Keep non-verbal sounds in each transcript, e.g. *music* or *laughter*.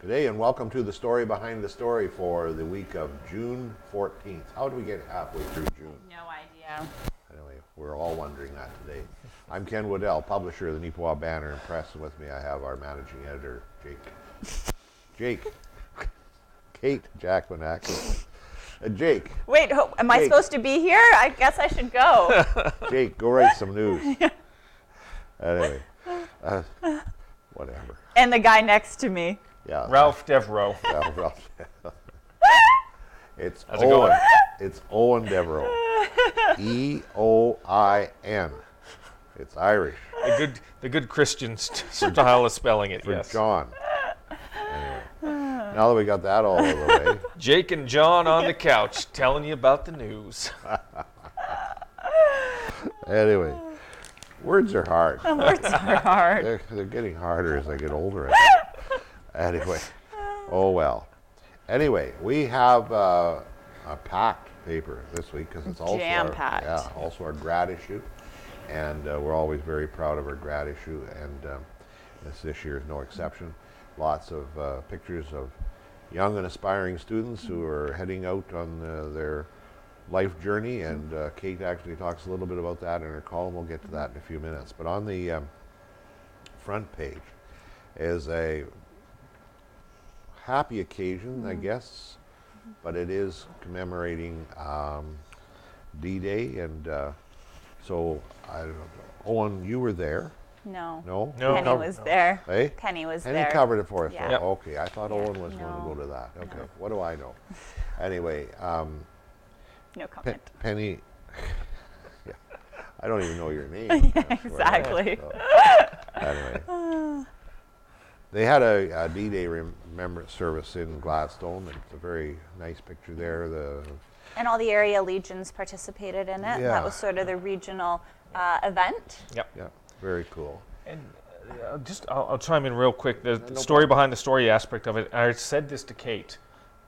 Good day and welcome to the story behind the story for the week of June 14th. How do we get halfway through June? No idea. Anyway, we're all wondering that today. I'm Ken Waddell, publisher of the Neepawa Banner and Press, and with me I have our managing editor, Jake. Jake. Kate Jackman uh, Jake. Wait, ho- am I supposed to be here? I guess I should go. *laughs* Jake, go write some news. *laughs* Anyway, uh, whatever. and the guy next to me. Yeah. Ralph Devereaux. *laughs* Ralph, Ralph. it's How's it Eoin. going? It's Eoin Devereaux. E O I N. It's Irish The good, the good Christian st- style of spelling it. for yes. John. Anyway, now that we got that all over the way, *laughs* Jake and John on the couch telling you about the news. *laughs* anyway, words are hard. Words are hard. They're, they're getting harder as I get older. I think. Anyway, oh well. Anyway, we have uh, a packed paper this week because it's also our, yeah, also our grad issue, and uh, we're always very proud of our grad issue, and um, this this year is no exception. Lots of uh, pictures of young and aspiring students who are heading out on uh, their life journey, and uh, Kate actually talks a little bit about that in her column. We'll get to that in a few minutes. But on the um, front page is a happy occasion, I guess, but it is commemorating um, D-Day, and uh, so I don't know. Eoin, you were there, No. no? No. Penny Cover- was there. Hey, Penny was Penny there. covered it for us. Yeah. Yep. Okay, I thought Yeah. Eoin was going to No. go to that. Okay, No. what do I know? *laughs* anyway, um, No Pe- comment. Penny. *laughs* yeah, I don't even know your *laughs* name. That's what I- exactly. so, anyway, they had a, a D-Day remembrance service in Gladstone. It's a very nice picture there. The And all the area legions participated in it. Yeah. That was sort of the regional uh, event. Yep. yeah, very cool. And uh, just, I'll, I'll chime in real quick. The, the no story problem. behind the story aspect of it. I said this to Kate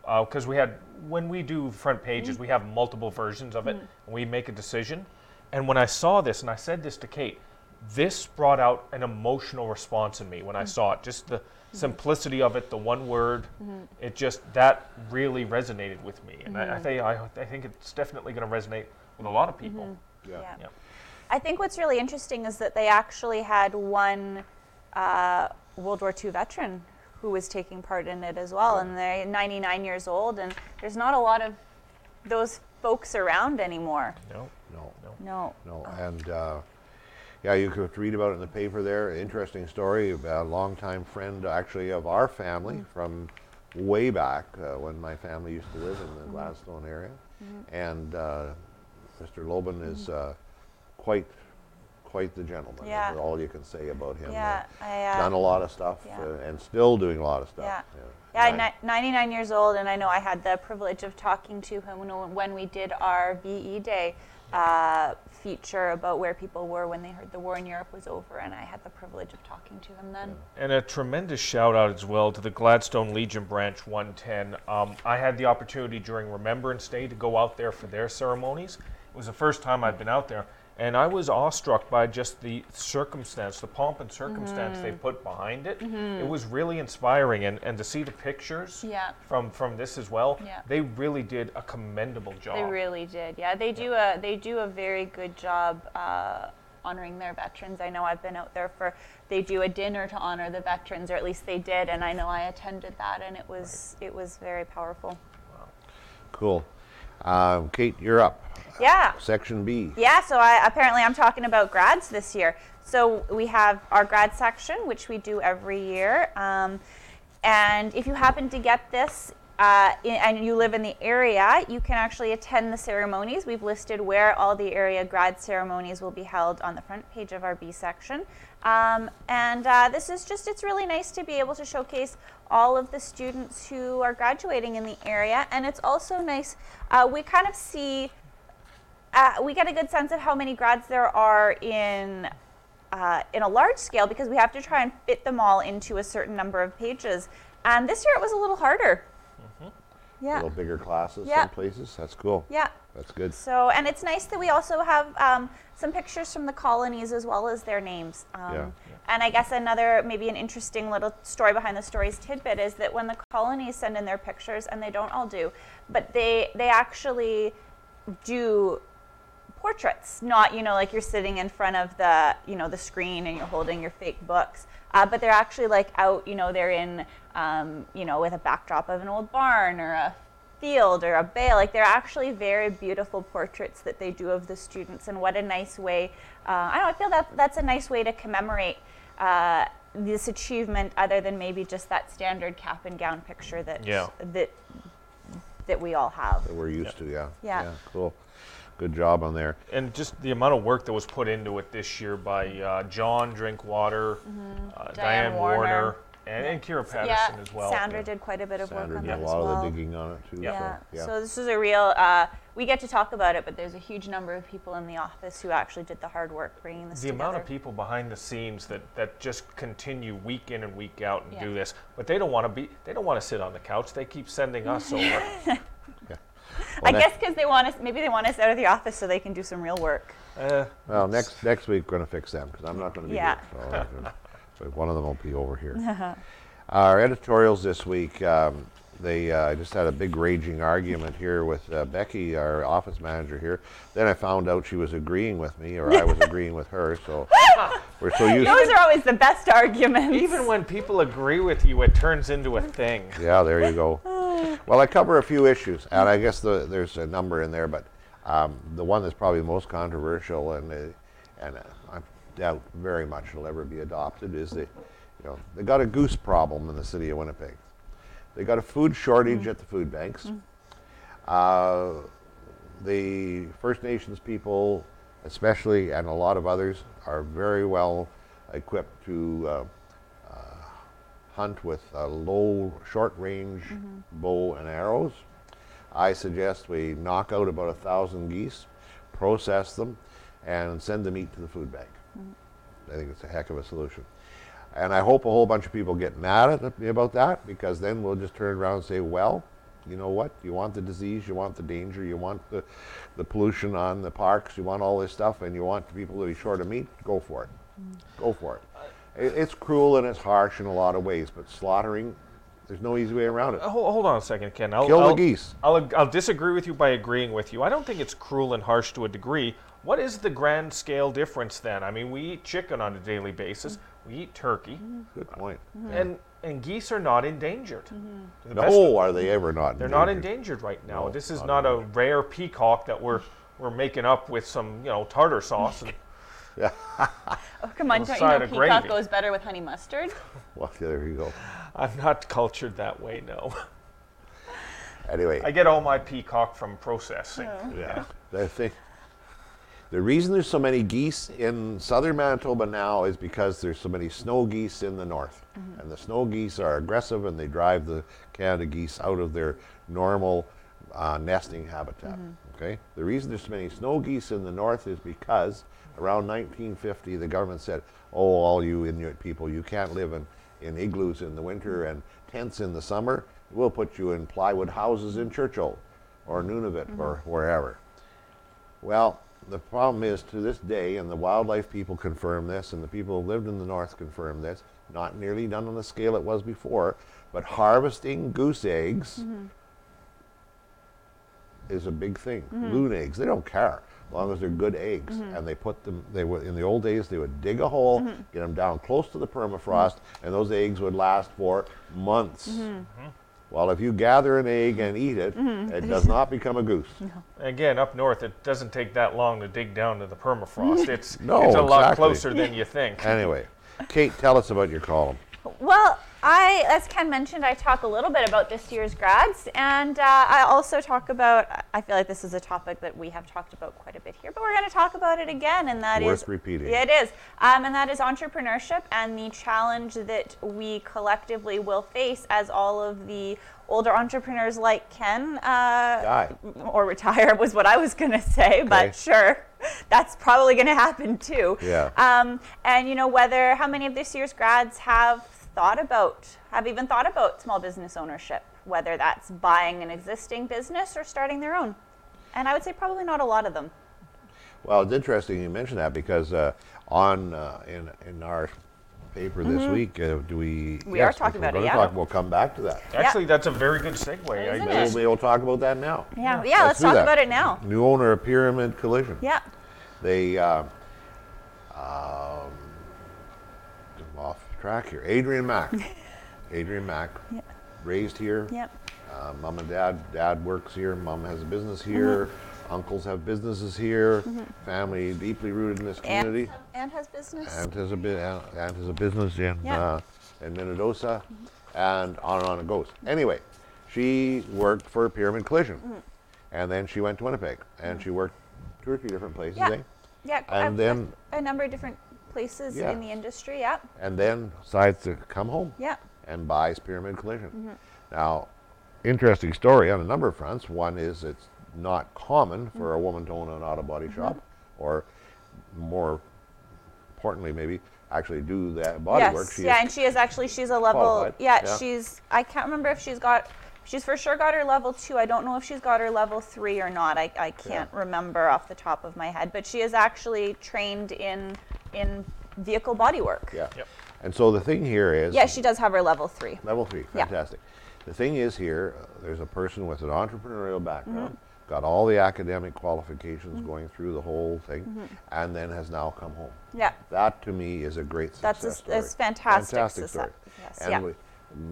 because we had when we do front pages, we have multiple versions of it, and we make a decision. And when I saw this, and I said this to Kate, this brought out an emotional response in me when I mm. saw it. Just the mm-hmm. simplicity of it, the one word, mm-hmm. it just that really resonated with me, and I, I mm-hmm. think I, I think it's definitely going to resonate with a lot of people. Yeah. Yeah. Yeah. I think what's really interesting is that they actually had one uh, World War II veteran who was taking part in it as well, and they're 99 years old, and there's not a lot of those folks around anymore. No. No, No. no, and uh, yeah, you could read about it in the paper there. Interesting story about a longtime friend, actually, of our family from way back uh, when my family used to live in the Gladstone area, and uh, Mr. Loban is uh, quite quite the gentleman. Yeah. That's all you can say about him. Yeah, Uh, I, uh, done a lot of stuff yeah. uh, and still doing a lot of stuff. Yeah. Yeah. Yeah, Nine- ni- 99 years old, and I know I had the privilege of talking to him when, when we did our VE Day uh, feature about where people were when they heard the war in Europe was over, and I had the privilege of talking to them then. And a tremendous shout out as well to the Gladstone Legion Branch 110. Um, I had the opportunity during Remembrance Day to go out there for their ceremonies. It was the first time I'd been out there, and I was awestruck by just the circumstance, the pomp and circumstance they put behind it. It was really inspiring, and, and to see the pictures Yeah. from from this as well, Yeah. they really did a commendable job. They really did. Yeah, they do a they do a very good job uh, honoring their veterans. I know I've been out there for they do a dinner to honor the veterans, or at least they did, and I know I attended that, and it was it was very powerful. Wow, cool. Um, Kate, you're up. Yeah. Section B. Yeah, so I, apparently I'm talking about grads this year. So we have our grad section, which we do every year. Um, and if you happen to get this uh, in, and you live in the area, you can actually attend the ceremonies. We've listed where all the area grad ceremonies will be held on the front page of our B section. Um, and uh, this is just, it's really nice to be able to showcase all of the students who are graduating in the area. And it's also nice, uh, we kind of see uh, we get a good sense of how many grads there are in uh, in a large scale because we have to try and fit them all into a certain number of pages. And this year it was a little harder. A Yeah, A little bigger classes Yeah. some places. That's cool. yeah. That's good. So, and it's nice that we also have um, some pictures from the colonies as well as their names. Um, Yeah. And I guess another, maybe an interesting little story behind the stories tidbit is that when the colonies send in their pictures, and they don't all do, but they they actually do portraits, not you know like you're sitting in front of the you know the screen and you're holding your fake books, uh, but they're actually like out you know they're in um, you know with a backdrop of an old barn or a field or a bay. Like they're actually very beautiful portraits that they do of the students, and what a nice way. Uh, I don't know, I feel that that's a nice way to commemorate. Uh, this achievement, other than maybe just that standard cap and gown picture that Yeah. that that we all have. That we're used to, yeah. Yeah. Cool. Good job on there. And just the amount of work that was put into it this year by uh, John Drinkwater, uh, Mm-hmm. Diane Diane Warner, Warner. and, and Kira Patterson yeah, as well. Sandra did quite a bit of Sandra work on did that a as lot well. of the digging on it too. Yeah. So, yeah. So this is a real. Uh, we get to talk about it, but there's a huge number of people in the office who actually did the hard work bringing this the together. amount of people behind the scenes that, that just continue week in and week out and Yeah. do this, but they don't want to be they don't want to sit on the couch. They keep sending us over. *laughs* I Well, guess because they want us. Maybe they want us out of the office so they can do some real work. Uh, Well, next next week we're going to fix them because I'm not going to be Yeah. here. So, uh, so one of them will be over here. *laughs* Our editorials this week, um, they uh, I just had a big raging argument here with uh, Becky, our office manager here. Then I found out she was agreeing with me, or I was *laughs* agreeing with her. So *laughs* we're so used. Those are always the best arguments. even when people agree with you, it turns into a thing. Yeah, there you go. *laughs* well, I cover a few issues, and I guess the, there's a number in there, but um, the one that's probably most controversial and uh, and uh, I doubt very much it'll ever be adopted is the, you know, they got a goose problem in the city of Winnipeg. They got a food shortage at the food banks. Uh, the First Nations people, especially, and a lot of others, are very well equipped to uh, uh, hunt with a low, short range bow and arrows. I suggest we knock out about a thousand geese, process them, and send the meat to the food bank. I think it's a heck of a solution. And I hope a whole bunch of people get mad at me about that because then we'll just turn around and say, well, you know what? You want the disease, you want the danger, you want the, the pollution on the parks, you want all this stuff, and you want people to be short of meat, go for it. Go for it. it. It's cruel and it's harsh in a lot of ways, but slaughtering, there's no easy way around it. Uh, Hold, hold on a second, Ken. I'll, Kill the I'll- geese. I'll, I'll disagree with you by agreeing with you. I don't think it's cruel and harsh to a degree. What is the grand scale difference then? I mean, we eat chicken on a daily basis. We eat turkey, mm-hmm. Good point. Mm-hmm. and and geese are not endangered. To the best No, are they ever not? They're not endangered? endangered right now. No, this is not not a rare peacock that we're we're making up with some you know tartar sauce. And, *laughs* Oh, come on, don't you side know of peacock gravy. goes better with honey mustard? *laughs* Well, there you go. I'm not cultured that way. No, Anyway, I get all my peacock from processing. Yeah. The thing, the reason there's so many geese in southern Manitoba now is because there's so many snow geese in the north. Mm-hmm. And the snow geese are aggressive and they drive the Canada geese out of their normal uh, nesting habitat. Mm-hmm. Okay? The reason there's so many snow geese in the north is because around 1950 the government said, oh, all you Inuit people, you can't live in, in igloos in the winter and tents in the summer. We'll put you in plywood houses in Churchill or Nunavut mm-hmm. or wherever. Well, the problem is to this day, and the wildlife people confirm this, and the people who lived in the north confirm this, not nearly done on the scale it was before, but harvesting goose eggs mm-hmm. is a big thing. Mm-hmm. Loon eggs, they don't care as long as they're good eggs. Mm-hmm. And they put them, they would, in the old days, they would dig a hole, get them down close to the permafrost, and those eggs would last for months. Well, if you gather an egg and eat it, mm-hmm. it mm-hmm. does not become a goose. Again, up north, it doesn't take that long to dig down to the permafrost. *laughs* It's No, it's a lot closer than you think. Anyway, Kate, tell us about your column. Well, I, as Ken mentioned, I talk a little bit about this year's grads, and uh, I also talk about. I feel like this is a topic that we have talked about quite a bit here, but we're going to talk about it again, and that is Worth repeating. Yeah, it is, um, and that is entrepreneurship and the challenge that we collectively will face as all of the older entrepreneurs like Ken uh, Die. or retire was what I was going to say, Okay. but sure, that's probably going to happen too. Yeah. Um, and you know whether how many of this year's grads have thought about, have even thought about small business ownership, whether that's buying an existing business or starting their own. And I would say probably not a lot of them. Well, it's interesting you mention that because uh, on uh, in in our paper this week, uh, do we? Mm-hmm. We are talking we're about it, gonna yeah. Talk, we'll come back to that. Actually, that's a very good segue. I- Isn't I- it? We'll, we'll talk about that now. Yeah, yeah. Let's, do talk that. about it now. New owner of Pyramid Collision. Yeah. They, uh, um, I'm off track here. Adrian Mack. *laughs* Adrian Mack, Yeah. raised here. Yep. Uh, mom and dad, dad works here. Mom has a business here. Mm-hmm. Uncles have businesses here. Family deeply rooted in this community. And, and has business. Aunt has a bit. Aunt has a business in Yeah. uh, in Minnedosa, and on and on it goes. Anyway, she worked for Pyramid Collision, Mm-hmm. and then she went to Winnipeg, and she worked two or three different places. Yeah. eh? yeah. and a- then- a number of different places Yeah. in the industry. Yeah. and then decides to come home Yeah. and buys Pyramid Collision. Mm-hmm. Now, interesting story on a number of fronts. One is it's not common for Mm-hmm. a woman to own an auto body shop, or more importantly, maybe actually do that body yes. work. She yeah, is and she is actually she's a level. qualified, Yeah, yeah. she's. I can't remember if she's got. She's for sure got her level two. I don't know if she's got her level three or not. I, I can't remember off the top of my head. But she is actually trained in in vehicle body work. Yeah. Yep. And so the thing here is Yeah, she does have her level three. level three, Yeah. fantastic. The thing is here, uh, there's a person with an entrepreneurial background, Mm-hmm. got all the academic qualifications going through the whole thing, Mm-hmm. and then has now come home. Yeah. That to me is a great success That's a, story. that's fantastic. Fantastic success. story. Yes, And yeah. we,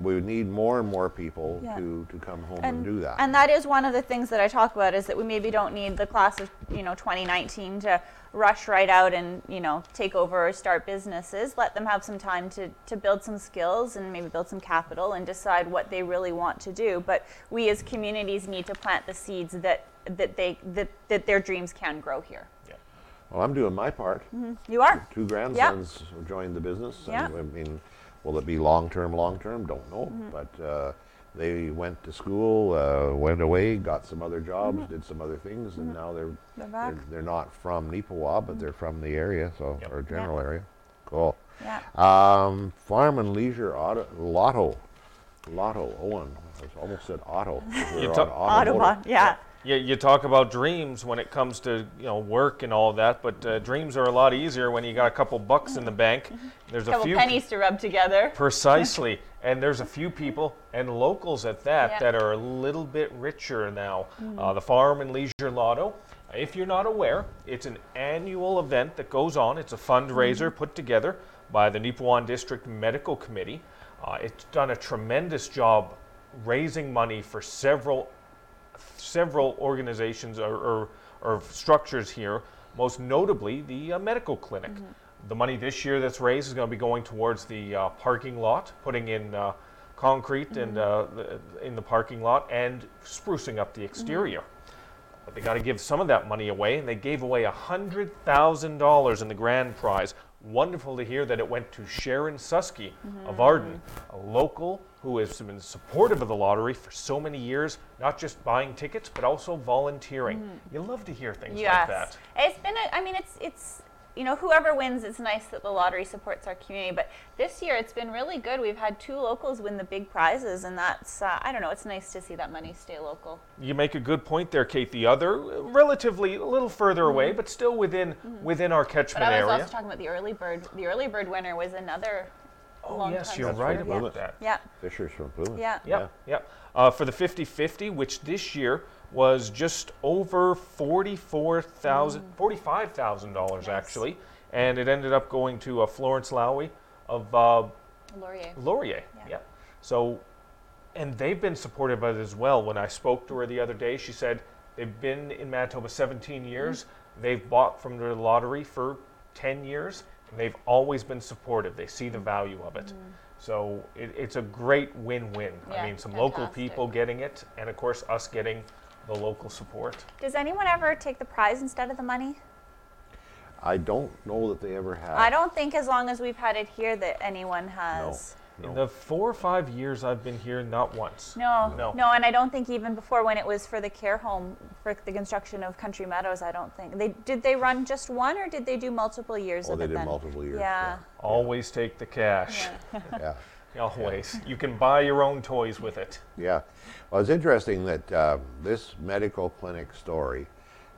we need more and more people Yeah. to, to come home and, do that. And that is one of the things that I talk about is that we maybe don't need the class of you know 2019 to rush right out and you know take over or start businesses. Let them have some time to to build some skills and maybe build some capital and decide what they really want to do. But we as communities need to plant the seeds that that they that, that their dreams can grow here. Yeah. well, I'm doing my part. Mm-hmm. You are. Two grandsons joined the business. Yeah. I mean, will it be long term, long term? Don't know. Mm-hmm. But uh, they went to school, uh, went away, got some other jobs, Mm-hmm. did some other things, and now they're They're back. They're, they're not from Neepawa, but they're from the area, so Yep. or general area. Cool. Yeah. Um, farm and leisure auto, lotto, lotto. Eoin, I almost said auto. 'cause we're You on talk- automotive. Autobahn. Yeah. You, you talk about dreams when it comes to you know work and all that, but uh, dreams are a lot easier when you got a couple bucks in the bank. There's a Couple few pennies to rub together. *laughs* precisely, and there's a few people and locals at that Yeah. that are a little bit richer now. Uh, the Farm and Leisure Lotto. If you're not aware, it's an annual event that goes on. It's a fundraiser put together by the Nipawan District Medical Committee. Uh, it's done a tremendous job raising money for several several organizations or, or, or structures here, most notably the uh, medical clinic. The money this year that's raised is going to be going towards the uh, parking lot, putting in uh, concrete and uh, the, in the parking lot, and sprucing up the exterior. But they got to give some of that money away, and they gave away $100,000 in the grand prize. Wonderful to hear that it went to Sharon Susky of Arden, a local who has been supportive of the lottery for so many years, not just buying tickets, but also volunteering. Mm-hmm. You love to hear things Yes. like that. It's been, a, I mean, it's, it's, you know, whoever wins, it's nice that the lottery supports our community. But this year, it's been really good. We've had two locals win the big prizes, and that's, uh, I don't know, it's nice to see that money stay local. You make a good point there, Kate. The other, relatively a little further away, mm-hmm. but still within mm-hmm. within our But catchment I was area. also talking about the early bird. The early bird winner was another. Oh long yes, time you're supporter. right Yeah. about that. Yeah, Fishers from Plymouth. yeah. Yep, yep. Uh, for the 50-50, which this year was just over $44,000, $45,000 actually, and it ended up going to uh, Florence Lowy of uh, Laurier. Laurier. Yeah. Yeah. So, and they've been supportive of it as well. When I spoke to her the other day, she said they've been in Manitoba 17 years. Mm-hmm. They've bought from the lottery for 10 years, and they've always been supportive. They see the value of it. So it, it's a great win-win. I Mm-hmm. Mean, some local people getting it, and of course us getting the local support. Does anyone ever take the prize instead of the money? I don't know that they ever have. I don't think as long as we've had it here that anyone has. In the four or five years I've been here, not once. No, No. no, and I don't think even before when it was for the care home for the construction of Country Meadows, I don't think they did. They run just one, or did they do multiple years Oh, of they it did then? multiple years. Yeah. Always take the cash. Yeah. *laughs* *laughs* Always. You can buy your own toys with it. Yeah. Well, it's interesting that uh, this medical clinic story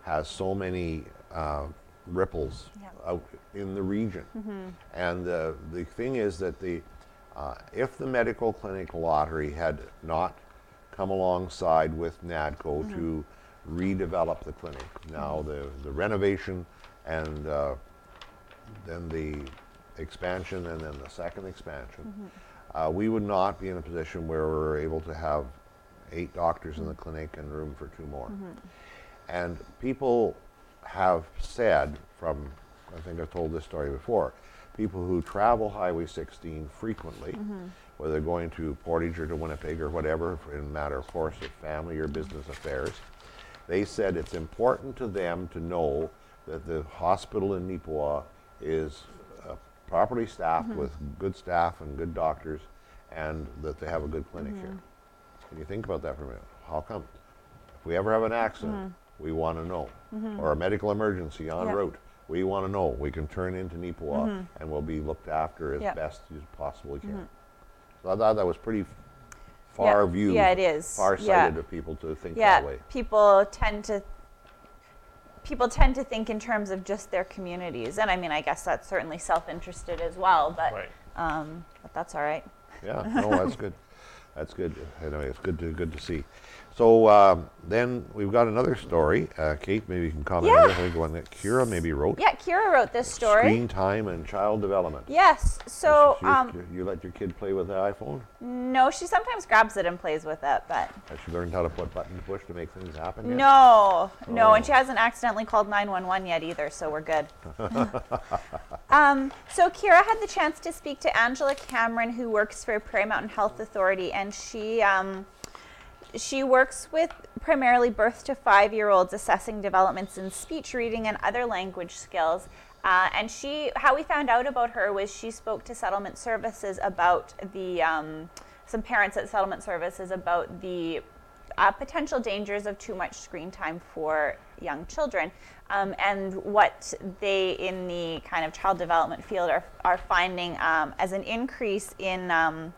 has so many uh, ripples Yeah. out in the region. And uh, the thing is that the uh, if the medical clinic lottery had not come alongside with NADCO to redevelop the clinic, now the, the renovation and uh, then the expansion and then the second expansion, uh, we would not be in a position where we're able to have eight doctors in the clinic and room for two more. And people have said from, I think I've told this story before, people who travel Highway 16 frequently, mm-hmm. whether they're going to Portage or to Winnipeg or whatever, in a matter of course of family or business affairs, they said it's important to them to know that the hospital in Neepawa is uh, properly staffed mm-hmm. with good staff and good doctors and that they have a good clinic here. Mm-hmm. Can you think about that for a minute? How come? If we ever have an accident, we want to know. Or a medical emergency en Yep. route, we want to know. We can turn into Neepawa and we'll be looked after as Yep. best as possibly can. So I thought that was pretty far Yeah. viewed. Yeah, it is. Far Yeah. sighted of people to think yeah, that way. people tend to people tend to think in terms of just their communities, and I mean, I guess that's certainly self-interested as well. But Right. um, but that's all right. Yeah, no, that's good. *laughs* That's good. Anyway, it's good to good to see. So um, then we've got another story. Uh, Kate, maybe you can comment on this. I think one that Kira maybe wrote. Yeah, Kira wrote this story. Screen time and child development. Yes. So you, um, you let your kid play with the iPhone? no, she sometimes grabs it and plays with it, but Has she learned how to put button to push to make things happen? yet? No, no, and Oh. she hasn't accidentally called 911 yet either, so we're good. *laughs* um, so Kira had the chance to speak to Angela Cameron, who works for Prairie Mountain Health Authority, and she um, she works with primarily birth to five year olds, assessing developments in speech, reading, and other language skills. Uh, and she, how we found out about her was she spoke to settlement services about the um, some parents at settlement services about the uh, potential dangers of too much screen time for young children. Um, and what they in the kind of child development field are, are finding um, as an increase in um,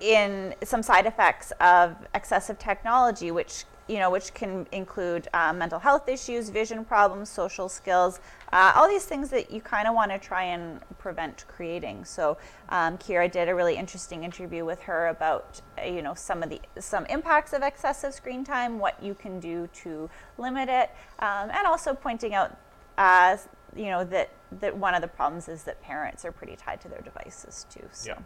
in some side effects of excessive technology, which you know, which can include uh, mental health issues, vision problems, social skills, uh, all these things that you kind of want to try and prevent creating. So, um, Kira did a really interesting interview with her about, uh, you know, some of the some impacts of excessive screen time, what you can do to limit it, um, and also pointing out, uh, you know, that that one of the problems is that parents are pretty tied to their devices too. So. Yeah.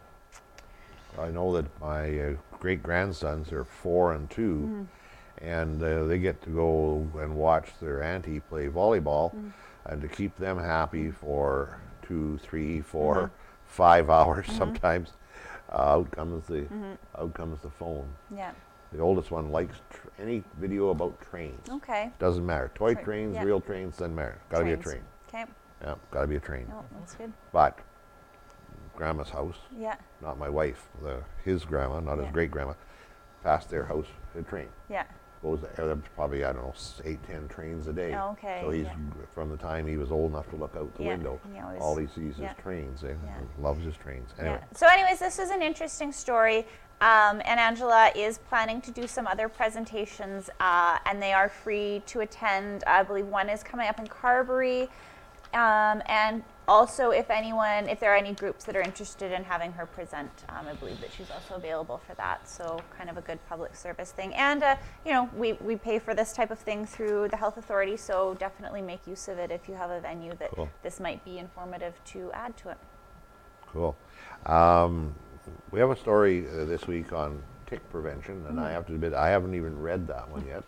I know that my uh, great grandsons are four and 2 Mm-hmm. and uh, they get to go and watch their auntie play volleyball, Mm-hmm. and to keep them happy for two, three, four, Mm-hmm. five *laughs* hours sometimes. Uh, out comes the out comes the phone. Yeah. The oldest one likes tr- any video about trains. Okay. Doesn't matter. Toy Tra- trains, yeah. real trains, doesn't matter. Got to be a train. Okay. Yeah, got to be a train. No, that's good. But grandma's house, Yeah. not my wife, the, his grandma, not Yeah. his great grandma, past their house, a train. Yeah. Goes there, probably, I don't know, eight, ten trains a day. Okay, So he's, yeah. from the time he was old enough to look out the Yeah, window, he always- all he sees is trains. eh? Yeah. Loves his trains. Anyway, Yeah. So, anyways, this is an interesting story. Um, and Angela is planning to do some other presentations, uh, and they are free to attend. I believe one is coming up in Carberry. Um, and also, if anyone, if there are any groups that are interested in having her present, um, I believe that she's also available for that. So, kind of a good public service thing. And, uh, you know, we, we pay for this type of thing through the health authority, so definitely make use of it if you have a venue that Cool. this might be informative to add to it. cool. Um, we have a story uh, this week on tick prevention, and Mm-hmm. I have to admit, I haven't even read that one yet.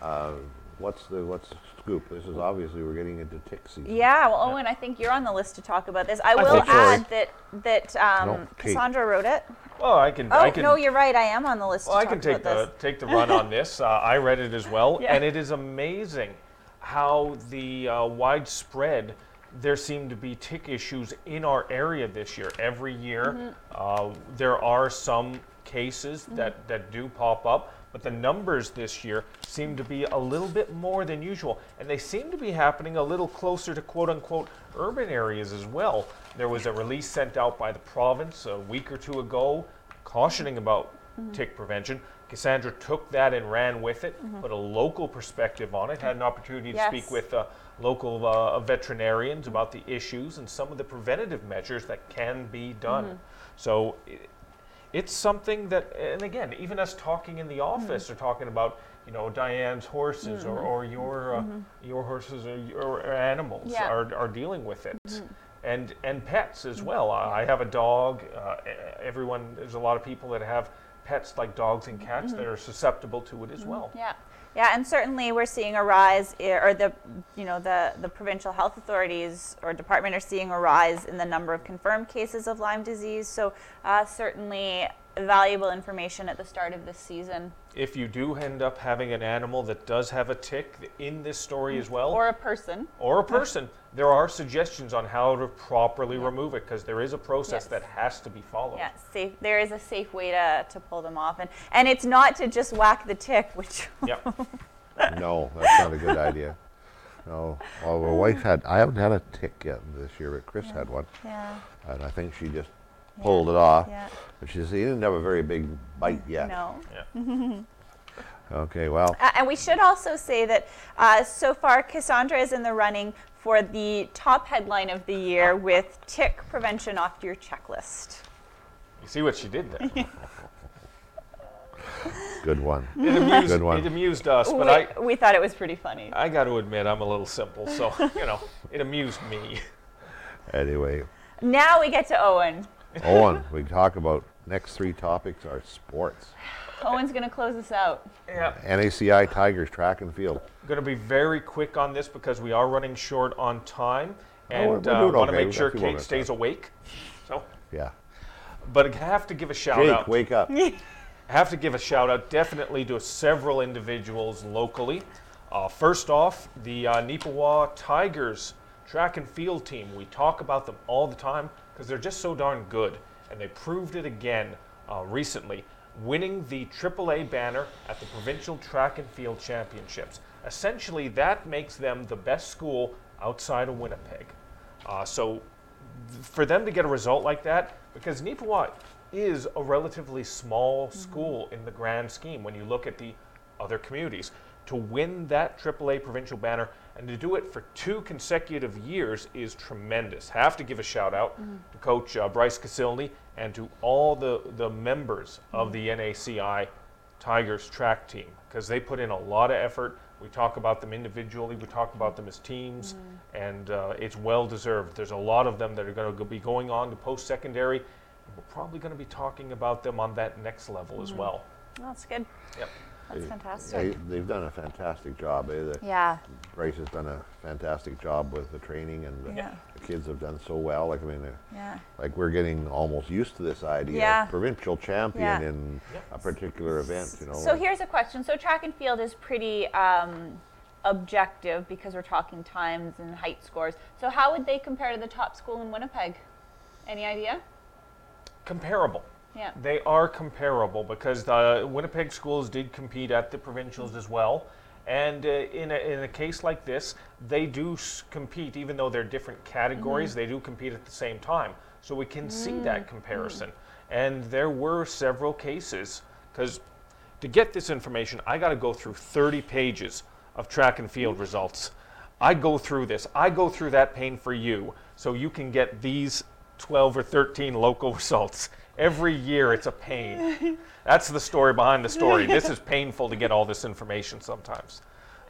Uh, what's the what's the scoop? This is obviously we're getting into tick season. Yeah, well, Eoin, I think you're on the list to talk about this. I will think so. add that that um, No, Cassandra wrote it. Well, I can. Oh I can no, you're right. I am on the list Well, I can take about the take the run on this. *laughs* Uh, I read it as well, Yeah. and it is amazing how the uh, widespread there seem to be tick issues in our area this year. Every year, Mm-hmm. uh, there are some cases that that do pop up, but the numbers this year seem to be a little bit more than usual, and they seem to be happening a little closer to quote unquote urban areas as well. There was a release sent out by the province a week or two ago cautioning about tick prevention. Cassandra took that and ran with it, put a local perspective on it, had an opportunity to speak with uh, local uh, veterinarians about the issues and some of the preventative measures that can be done. So i it's something that, and again, even us talking in the office or talking about, you know, Diane's horses or, mm-hmm. or your uh, mm-hmm. your horses or your animals Yeah. are, are dealing with it. Mm-hmm. And, and pets as well. I I have a dog. Uh, everyone, there's a lot of people that have pets like dogs and cats that are susceptible to it as well. Yeah, yeah, and certainly we're seeing a rise, or the, you know, the the provincial health authorities or department are seeing a rise in the number of confirmed cases of Lyme disease. So uh, certainly valuable information at the start of this season, If you do end up having an animal that does have a tick in this story as well, or a person. or a person, there are suggestions on how to properly remove it because there is a process Yes. that has to be followed. Yeah, safe. There is a safe way to, to pull them off, and and it's not to just whack the tick, which *laughs* Yep. No, that's not a good idea. No. Well, our wife had, I haven't had a tick yet this year, but Chris had one. yeah, And I think she just pulled it off. yeah, But she said he didn't have a very big bite yet. no. Yeah. *laughs* Okay, well, Uh, and we should also say that uh, so far Cassandra is in the running for the top headline of the year with tick prevention off your checklist. You see what she did there? *laughs* good one. It amused, Good one. it amused us, but we, I, we thought it was pretty funny. I got to admit, I'm a little simple, so, *laughs* you know, it amused me. Anyway, Now we get to Eoin. Eoin, we talk about next three topics are sports. Eoin's going to close us out. Yeah. NACI Tigers track and field. going to be very quick on this because we are running short on time Oh, we're- and we're uh, want to okay. make sure got a few more Kate minutes stays awake. So, Yeah. but I have to give a shout Jake, out. wake up. *laughs* I have to give a shout out definitely to several individuals locally. Uh, first off, the uh, Neepawa Tigers track and field team. We talk about them all the time because they're just so darn good, and they proved it again uh, recently, winning the AAA banner at the Provincial Track and Field Championships. Essentially, that makes them the best school outside of Winnipeg. Uh, so for them to get a result like that, because Neepawa is a relatively small school in the grand scheme when you look at the other communities, to win that AAA provincial banner and to do it for two consecutive years is tremendous. Have to give a shout out to Coach uh, Bryce Casilny and to all the, the members of the NACI Tigers track team because they put in a lot of effort. We talk about them individually, we talk about them as teams, and uh, it's well deserved. There's a lot of them that are going to be going on to post secondary. We're probably going to be talking about them on that next level as well. That's good. Yep. That's They, fantastic. they've done a fantastic job. Eh? The, Yeah. Bryce has done a fantastic job with the training, and the, Yeah. The kids have done so well. Like I mean, Yeah. like we're getting almost used to this idea Yeah. of provincial champion Yeah. in Yep. a particular event. You know, So here's a question. So track and field is pretty um, objective because we're talking times and height scores. So how would they compare to the top school in Winnipeg? Any idea? Comparable. Yeah. They are comparable because the Winnipeg schools did compete at the provincials as well. And uh, in, a, in a case like this, they do s- compete, even though they're different categories, mm-hmm. they do compete at the same time. So we can see that mm-hmm. comparison. And there were several cases, because to get this information, I got to go through 30 pages of track and field mm-hmm. results. I go through this. I go through that pain for you so you can get these 12 or 13 local *laughs* results. Every year it's a pain. That's the story behind the story. This is painful to get all this information sometimes.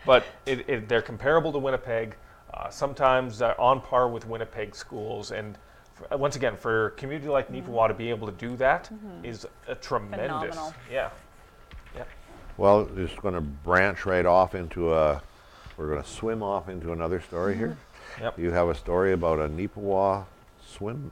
But it, it, they're comparable to Winnipeg, uh, sometimes uh, on par with Winnipeg schools. And f once again, for a community like Neepawa to be able to do that is a tremendous. Phenomenal. Yeah. Yeah. well, just going to branch right off into a. We're going to swim off into another story here. Yep. You have a story about a Neepawa swimmer.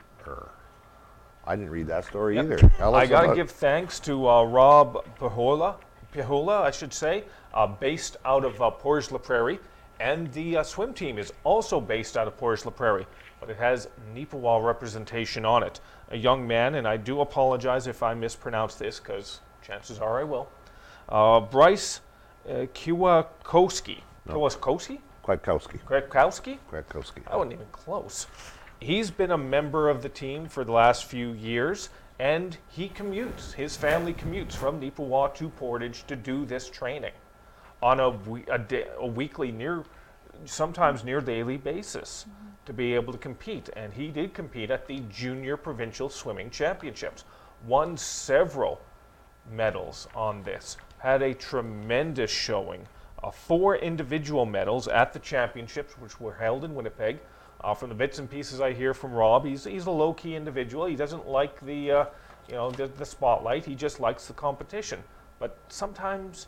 I didn't read that story Yep. either. Tell I got to give thanks to uh, Rob Pihola, Pihola, I should say, uh, based out of uh, Portage La Prairie, and the uh, swim team is also based out of Portage La Prairie, but it has Neepawa representation on it. A young man, and I do apologize if I mispronounce this, because chances are I will. Uh, Bryce uh, Kiwakoski. Kiwakoski? Kwiatkowski. Kwiatkowski? Kwiatkowski. I wasn't even close. He's been a member of the team for the last few years, and he commutes. His family commutes from Neepawa to Portage to do this training on a, a, a weekly, near, sometimes near daily basis to be able to compete. And he did compete at the Junior Provincial Swimming Championships, won several medals on this. Had a tremendous showing. Uh, four individual medals at the championships, which were held in Winnipeg. Uh, from the bits and pieces I hear from Rob, he's, he's a low key individual. He doesn't like the, uh, you know, the, the spotlight. He just likes the competition. But sometimes,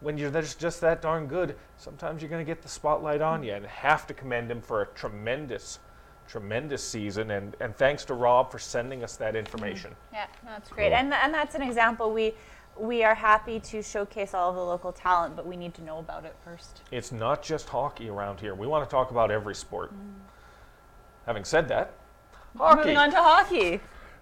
when you're just, just that darn good, sometimes you're going to get the spotlight on you, and have to commend him for a tremendous, tremendous season. And, and thanks to Rob for sending us that information. Yeah, no, that's great. And, and that's an example. We, we are happy to showcase all of the local talent, but we need to know about it first. It's not just hockey around here. We want to talk about every sport. Having said that, hockey. Moving on to hockey.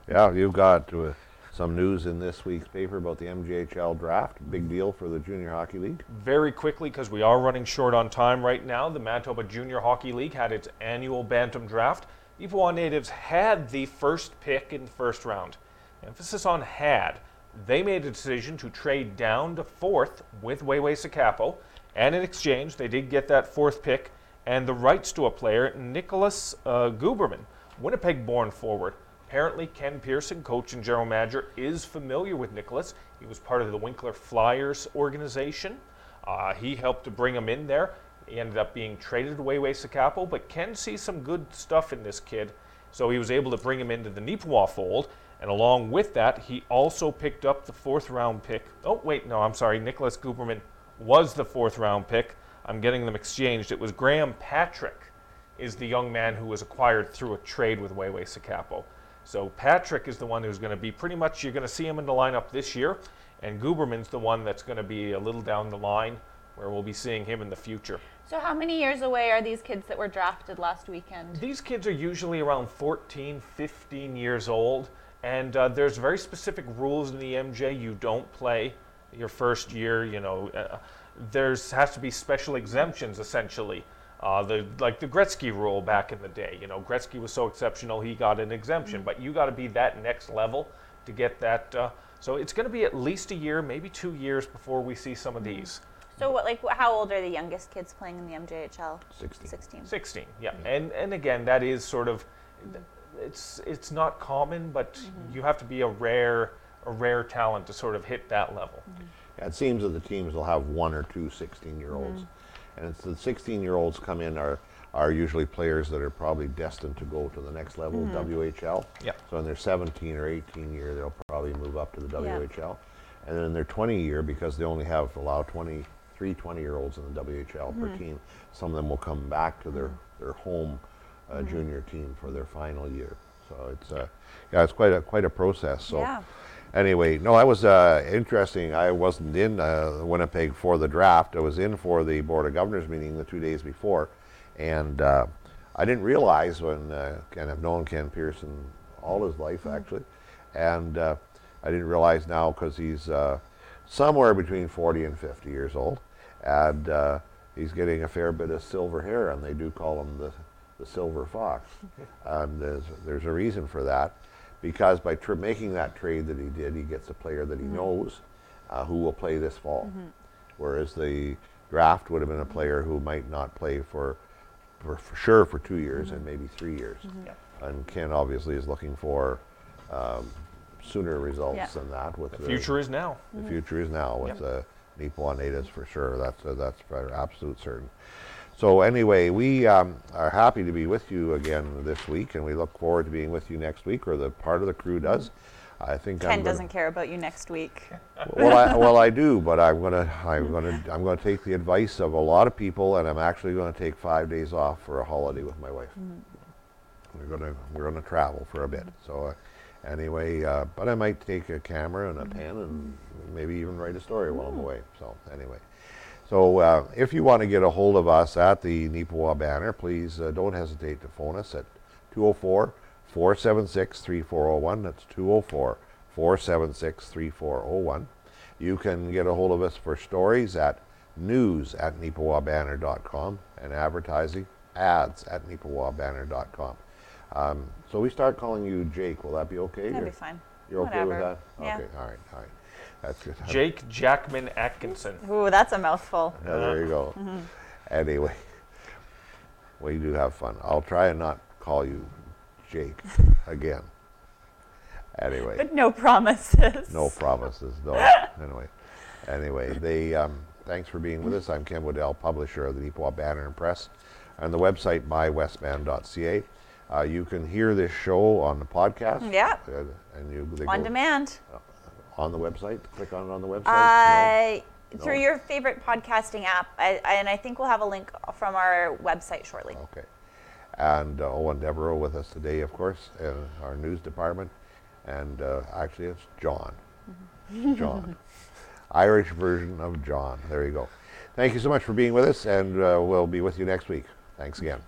Yeah, you've got uh, some news in this week's paper about the MJHL draft. Big deal for the Junior Hockey League. Very quickly, because we are running short on time right now, the Manitoba Junior Hockey League had its annual Bantam draft. Neepawa natives had the first pick in the first round. Emphasis on had. They made a decision to trade down to fourth with Waywayseecappo, and in exchange, they did get that fourth pick and the rights to a player, Nicholas uh, Guberman, Winnipeg born forward. Apparently, Ken Pearson, coach and general manager, is familiar with Nicholas. He was part of the Winkler Flyers organization. Uh, he helped to bring him in there. He ended up being traded away way Sakapo, but Ken sees some good stuff in this kid, so he was able to bring him into the Neepawa fold. And along with that, he also picked up the fourth round pick. Oh, wait, no, I'm sorry. Nicholas Guberman was the fourth round pick. I'm getting them exchanged. It was Graham Patrick, is the young man who was acquired through a trade with Waywayseecappo. So Patrick is the one who's going to be pretty much, you're going to see him in the lineup this year, and Guberman's the one that's going to be a little down the line where we'll be seeing him in the future. So, how many years away are these kids that were drafted last weekend? These kids are usually around 14, 15 years old, and uh, there's very specific rules in the MJ. You don't play your first year. You know, uh, there's has to be special exemptions essentially. Uh, the like the Gretzky rule back in the day. You know, Gretzky was so exceptional he got an exemption, mm. but you got to be that next level to get that. Uh, so it's going to be at least a year, maybe two years before we see some of mm. these. So, what, like, how old are the youngest kids playing in the MJHL? 16. 16. 16, yeah. Mm. And and again, that is sort of it's it's not common, but mm-hmm. you have to be a rare a rare talent to sort of hit that level. Yeah, it seems that the teams will have one or two 16 year olds. Mm-hmm. And it's the 16 year olds come in are, are usually players that are probably destined to go to the next level, mm-hmm. WHL. Yeah. So in their 17 or 18 year, they'll probably move up to the Yeah. WHL. And then in their 20 year, because they only have allow 23 20 year olds in the WHL per mm-hmm. team, some of them will come back to their, their home uh, junior team for their final year. So it's uh, yeah, it's quite a quite a process. So Yeah. Anyway, no, that was uh, interesting. I wasn't in uh, Winnipeg for the draft. I was in for the Board of Governors meeting the two days before, and uh, I didn't realize when uh, Ken, I've known Ken Pearson all his life actually, and uh, I didn't realize now because he's uh, somewhere between 40 and 50 years old, and uh, he's getting a fair bit of silver hair, and they do call him the the silver fox. *laughs* and there's there's a reason for that because by tr- making that trade that he did, he gets a player that he knows uh, who will play this fall. Whereas the draft would have been a player who might not play for, for, for sure for two years and maybe three years. And Ken obviously is looking for um, sooner results Yeah. than that. With The future is now. the future is now with Yep. the Neepawa natives for sure. That's uh, that's for absolute certain. So anyway, we um, are happy to be with you again this week, and we look forward to being with you next week, or the part of the crew does. I think Ken doesn't care about you next week. well, I, *laughs* well, I do, but I'm gonna, I'm gonna, *laughs* I'm gonna take the advice of a lot of people, and I'm actually gonna take five days off for a holiday with my wife. We're gonna, we're gonna travel for a bit. So, uh, anyway, uh, but I might take a camera and a pen and maybe even write a story while I'm away. So, anyway. So, uh, if you want to get a hold of us at the Neepawa banner, please uh, don't hesitate to phone us at 204 476 3401. That's 204 476 3401. You can get a hold of us for stories at news at neepawabanner.com and advertising ads at neepawabanner.com. Um, so we start calling you Jake. Will that be okay? That'd You're- be fine. You're okay with that? Yeah. Okay, all right, all right. That's good. Jake Jackman Atkinson. Ooh, that's a mouthful. Yeah, there you go. Mm-hmm. Anyway, we do have fun. I'll try and not call you Jake again. Anyway, But no promises. no promises. No. *laughs* Anyway, anyway, they. Um, thanks for being with us. I'm Ken Waddell, publisher of the Neepawa Banner and Press, and the website mywestman.ca. Uh, you can hear this show on the podcast. Yeah. Uh, and you they On go demand. On the website. Click on it on the website. Uh, Through No. your favorite podcasting app. I, I- and I think we'll have a link from our website shortly. Okay. And uh, Eoin Devereaux with us today, of course, in our news department. And uh, actually, it's John. John. *laughs* Irish version of John. There you go. Thank you so much for being with us, and uh, we'll be with you next week. Thanks again.